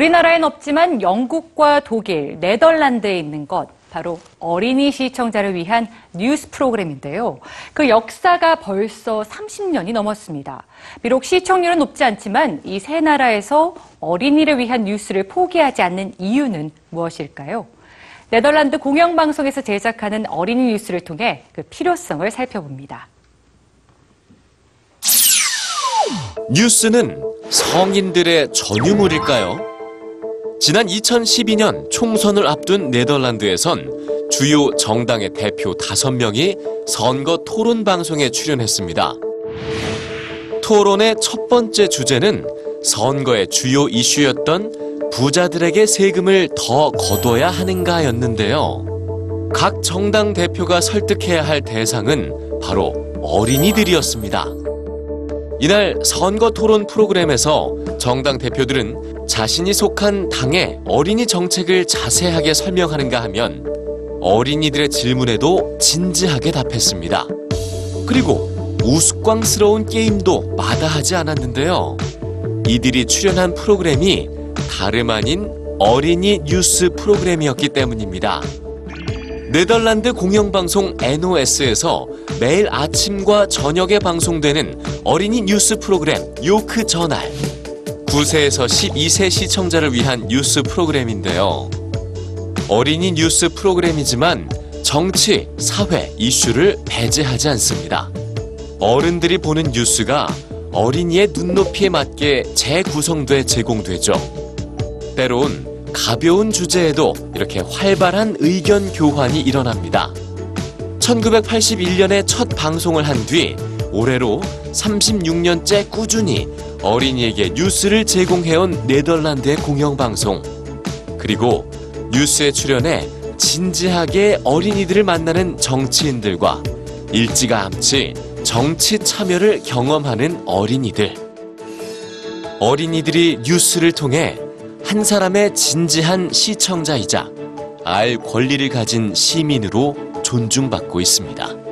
우리나라엔 없지만 영국과 독일, 네덜란드에 있는 것, 바로 어린이 시청자를 위한 뉴스 프로그램인데요. 그 역사가 벌써 30년이 넘었습니다. 비록 시청률은 높지 않지만 이 세 나라에서 어린이를 위한 뉴스를 포기하지 않는 이유는 무엇일까요? 네덜란드 공영방송에서 제작하는 어린이 뉴스를 통해 그 필요성을 살펴봅니다. 뉴스는 성인들의 전유물일까요? 지난 2012년 총선을 앞둔 네덜란드에선 주요 정당의 대표 5명이 선거 토론 방송에 출연했습니다. 토론의 첫 번째 주제는 선거의 주요 이슈였던 부자들에게 세금을 더 거둬야 하는가였는데요. 각 정당 대표가 설득해야 할 대상은 바로 어린이들이었습니다. 이날 선거 토론 프로그램에서 정당 대표들은 자신이 속한 당의 어린이 정책을 자세하게 설명하는가 하면 어린이들의 질문에도 진지하게 답했습니다. 그리고 우스꽝스러운 게임도 마다하지 않았는데요. 이들이 출연한 프로그램이 다름 아닌 어린이 뉴스 프로그램이었기 때문입니다. 네덜란드 공영방송 NOS에서 매일 아침과 저녁에 방송되는 어린이 뉴스 프로그램 요크 저날. 9세에서 12세 시청자를 위한 뉴스 프로그램인데요. 어린이 뉴스 프로그램이지만 정치, 사회, 이슈를 배제하지 않습니다. 어른들이 보는 뉴스가 어린이의 눈높이에 맞게 재구성돼 제공되죠. 때론 가벼운 주제에도 이렇게 활발한 의견 교환이 일어납니다. 1981년에 첫 방송을 한 뒤 올해로 36년째 꾸준히 어린이에게 뉴스를 제공해온 네덜란드의 공영방송. 그리고 뉴스에 출연해 진지하게 어린이들을 만나는 정치인들과 일찌감치 정치 참여를 경험하는 어린이들. 어린이들이 뉴스를 통해 한 사람의 진지한 시청자이자 알 권리를 가진 시민으로 존중받고 있습니다.